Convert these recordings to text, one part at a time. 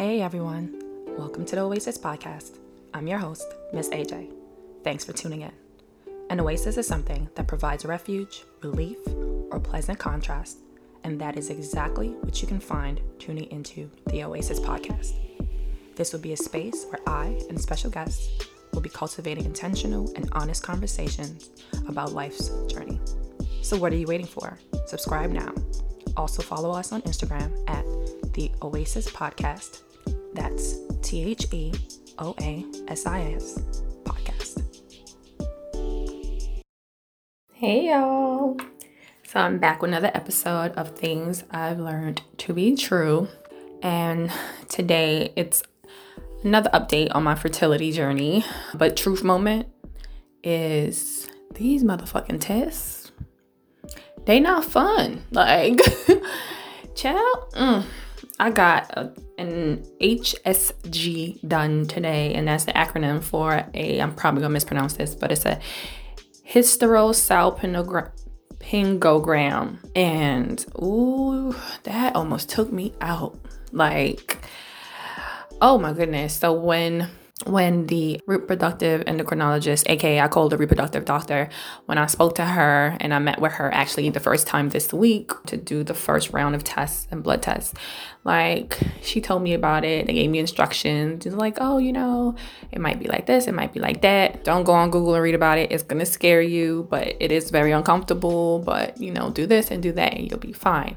Hey everyone, welcome to the Oasis Podcast. I'm your host, Miss AJ. Thanks for tuning in. An oasis is something that provides refuge, relief, or pleasant contrast, and that is exactly what you can find tuning into the Oasis Podcast. This will be a space where I and special guests will be cultivating intentional and honest conversations about life's journey. So, what are you waiting for? Subscribe now. Also, follow us on Instagram at the Oasis Podcast that's T H E O A S I S podcast. Hey y'all. So I'm back with another episode of Things I've Learned to Be True. And today it's another update on my fertility journey. But truth moment is these motherfucking tests. They not fun. Like, child. Mm I got a, an HSG done today, and that's the acronym for a, I'm probably gonna mispronounce this, but it's a hysterosalpingogram. And ooh, that almost took me out. Like, oh my goodness. So when when the reproductive endocrinologist, aka I called the reproductive doctor, when I spoke to her and I met with her actually the first time this week to do the first round of tests and blood tests, like she told me about it. They gave me instructions. She's like, oh, you know, it might be like this, it might be like that. Don't go on Google and read about it. It's gonna scare you, but it is very uncomfortable. But you know, do this and do that, and you'll be fine.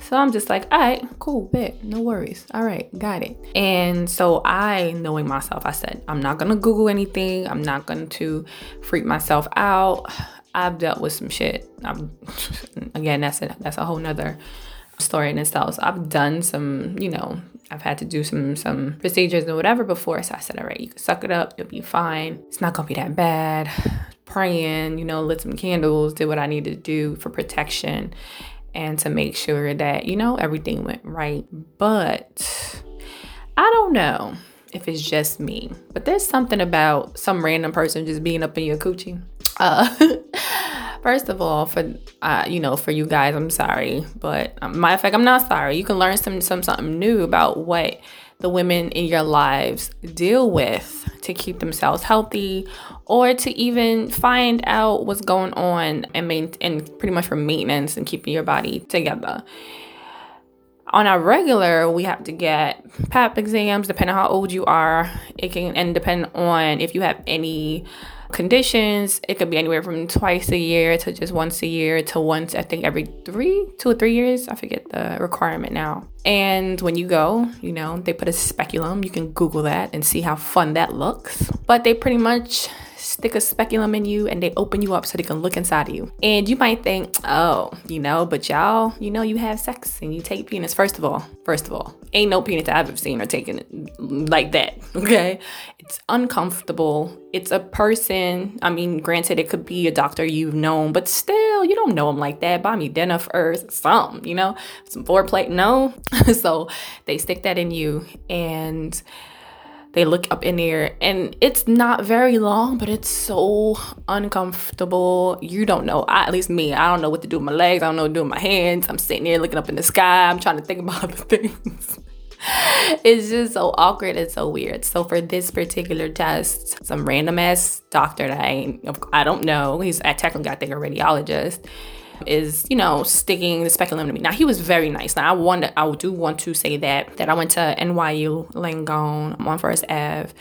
So I'm just like, all right, cool, bet, no worries. All right, got it. And so I, knowing myself, I said, I'm not gonna Google anything. I'm not going to freak myself out. I've dealt with some shit. I'm, again, that's a that's a whole nother story in itself. So I've done some, you know, I've had to do some some procedures and whatever before. So I said, all right, you can suck it up. You'll be fine. It's not gonna be that bad. Praying, you know, lit some candles, did what I needed to do for protection and to make sure that, you know, everything went right. But I don't know if it's just me, but there's something about some random person just being up in your coochie. Uh, first of all, for uh, you know, for you guys, I'm sorry, but um, matter of fact, I'm not sorry. You can learn some some something new about what the women in your lives deal with to keep themselves healthy or to even find out what's going on and, main, and pretty much for maintenance and keeping your body together. On our regular, we have to get PAP exams, depending on how old you are. It can and depend on if you have any conditions. It could be anywhere from twice a year to just once a year to once, I think, every three, two or three years. I forget the requirement now. And when you go, you know, they put a speculum. You can Google that and see how fun that looks. But they pretty much stick a speculum in you and they open you up so they can look inside of you. And you might think, oh, you know, but y'all, you know, you have sex and you take penis. First of all, first of all, ain't no penis I've ever seen or taken like that. Okay. It's uncomfortable. It's a person. I mean, granted, it could be a doctor you've known, but still, you don't know them like that. Buy me dinner first, some, you know, some foreplay. No. so they stick that in you and they look up in there and it's not very long but it's so uncomfortable. You don't know. I, at least me i don't know what to do with my legs. I don't know what to do with my hands. I'm sitting there looking up in the sky. I'm trying to think about other things. It's just so awkward and so weird. So for this particular test some random ass doctor that i i don't know. He's technically i think a radiologist is, you know, sticking the speculum to me. Now he was very nice. Now I want to, I do want to say that that I went to NYU Langone on First Ave,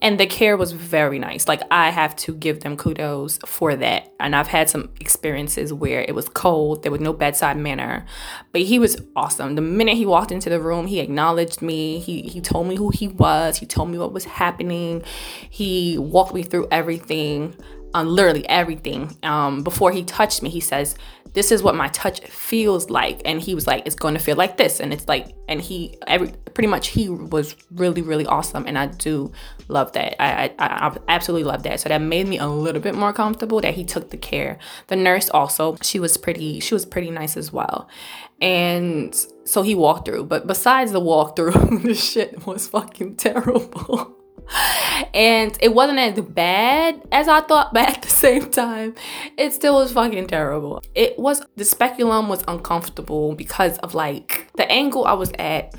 and the care was very nice. Like I have to give them kudos for that. And I've had some experiences where it was cold, there was no bedside manner, but he was awesome. The minute he walked into the room, he acknowledged me. He he told me who he was. He told me what was happening. He walked me through everything on literally everything. Um, before he touched me, he says, this is what my touch feels like. And he was like it's going to feel like this. And it's like and he every pretty much he was really really awesome. And i do love that. I, I, I absolutely love that. So that made me a little bit more comfortable that he took the care. The nurse also she was pretty she was pretty nice as well. And so he walked through. But besides the walkthrough the shit was fucking terrible and it wasn't as bad as I thought, but at the same time, it still was fucking terrible. It was the speculum was uncomfortable because of like the angle I was at.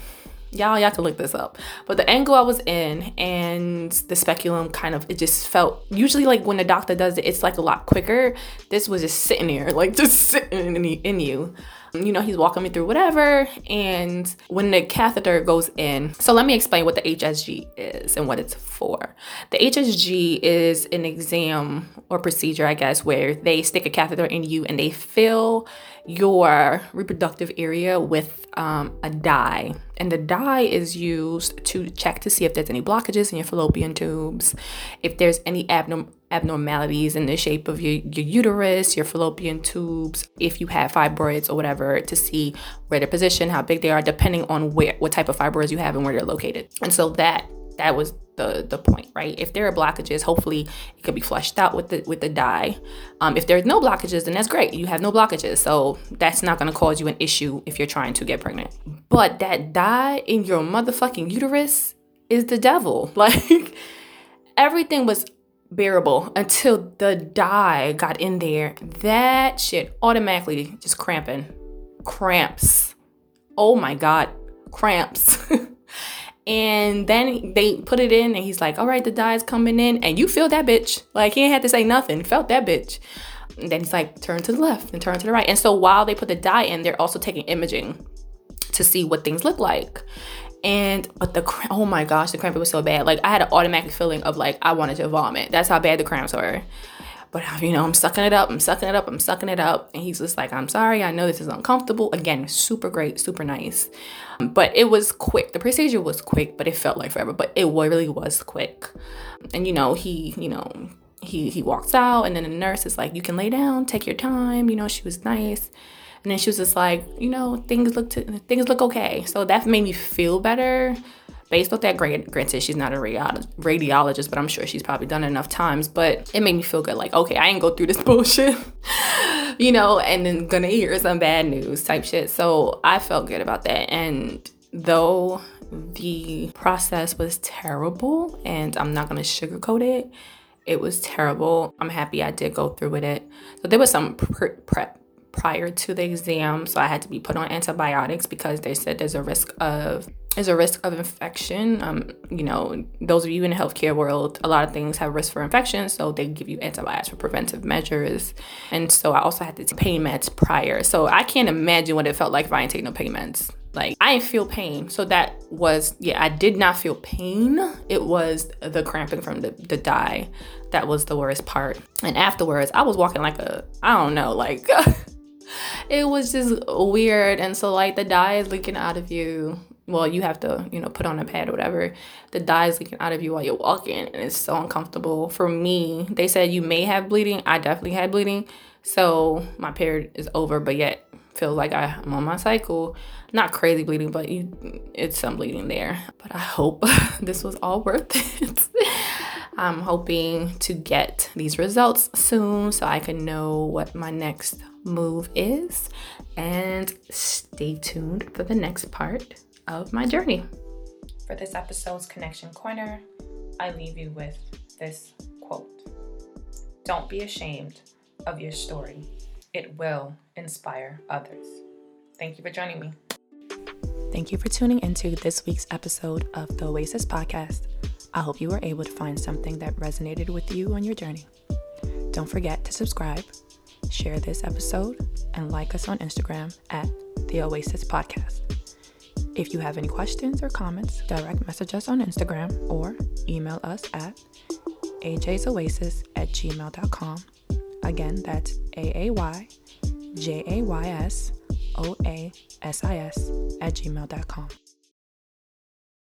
y'all y'all can look this up but the angle i was in and the speculum kind of it just felt usually like when the doctor does it it's like a lot quicker this was just sitting there like just sitting in, in you you know, he's walking me through whatever. And when the catheter goes in, so let me explain what the HSG is and what it's for. The HSG is an exam or procedure, I guess, where they stick a catheter in you and they fill your reproductive area with um, a dye. And the dye is used to check to see if there's any blockages in your fallopian tubes, if there's any abnorm- abnormalities in the shape of your, your uterus, your fallopian tubes, if you have fibroids or whatever, to see where they're positioned, how big they are, depending on where what type of fibroids you have and where they're located. And so that that was the the point, right? If there are blockages, hopefully it could be flushed out with the with the dye. Um, if there's no blockages, then that's great. You have no blockages, so that's not going to cause you an issue if you're trying to get pregnant. But that dye in your motherfucking uterus is the devil. Like everything was bearable until the dye got in there. That shit automatically just cramping. Cramps. Oh my God, cramps. and then they put it in, and he's like, All right, the dye's coming in. And you feel that bitch. Like, he ain't had to say nothing. Felt that bitch. And then he's like, Turn to the left and turn to the right. And so while they put the dye in, they're also taking imaging to see what things look like. And but the cr- oh my gosh, the cramp was so bad. Like I had an automatic feeling of like I wanted to vomit. That's how bad the cramps were. But you know, I'm sucking it up. I'm sucking it up. I'm sucking it up. And he's just like, I'm sorry. I know this is uncomfortable. Again, super great, super nice. Um, but it was quick. The procedure was quick, but it felt like forever. But it really was quick. And you know, he, you know, he he walks out, and then the nurse is like, you can lay down, take your time. You know, she was nice. And then she was just like, you know, things look to, things look okay. So that made me feel better. Based off that, granted, she's not a radiologist, but I'm sure she's probably done it enough times. But it made me feel good, like, okay, I ain't go through this bullshit, you know, and then gonna hear some bad news type shit. So I felt good about that. And though the process was terrible, and I'm not gonna sugarcoat it, it was terrible. I'm happy I did go through with it. So there was some prep prior to the exam so i had to be put on antibiotics because they said there's a risk of there's a risk of infection um, you know those of you in the healthcare world a lot of things have risk for infection so they give you antibiotics for preventive measures and so i also had to take pain meds prior so i can't imagine what it felt like if i didn't take no pain meds like I didn't feel pain. So that was yeah, I did not feel pain. It was the cramping from the, the dye. That was the worst part. And afterwards, I was walking like a I don't know, like it was just weird. And so like the dye is leaking out of you. Well, you have to, you know, put on a pad or whatever. The dye is leaking out of you while you're walking, and it's so uncomfortable. For me, they said you may have bleeding. I definitely had bleeding. So my period is over, but yet feels like I'm on my cycle. Not crazy bleeding, but you, it's some bleeding there. But I hope this was all worth it. I'm hoping to get these results soon so I can know what my next move is. And stay tuned for the next part of my journey. For this episode's Connection Corner, I leave you with this quote Don't be ashamed of your story, it will inspire others. Thank you for joining me. Thank you for tuning into this week's episode of the Oasis Podcast. I hope you were able to find something that resonated with you on your journey. Don't forget to subscribe share this episode, and like us on Instagram at The Oasis Podcast. If you have any questions or comments, direct message us on Instagram or email us at ajsoasis at gmail.com. Again, that's A A Y J A Y S O A S I S at gmail.com.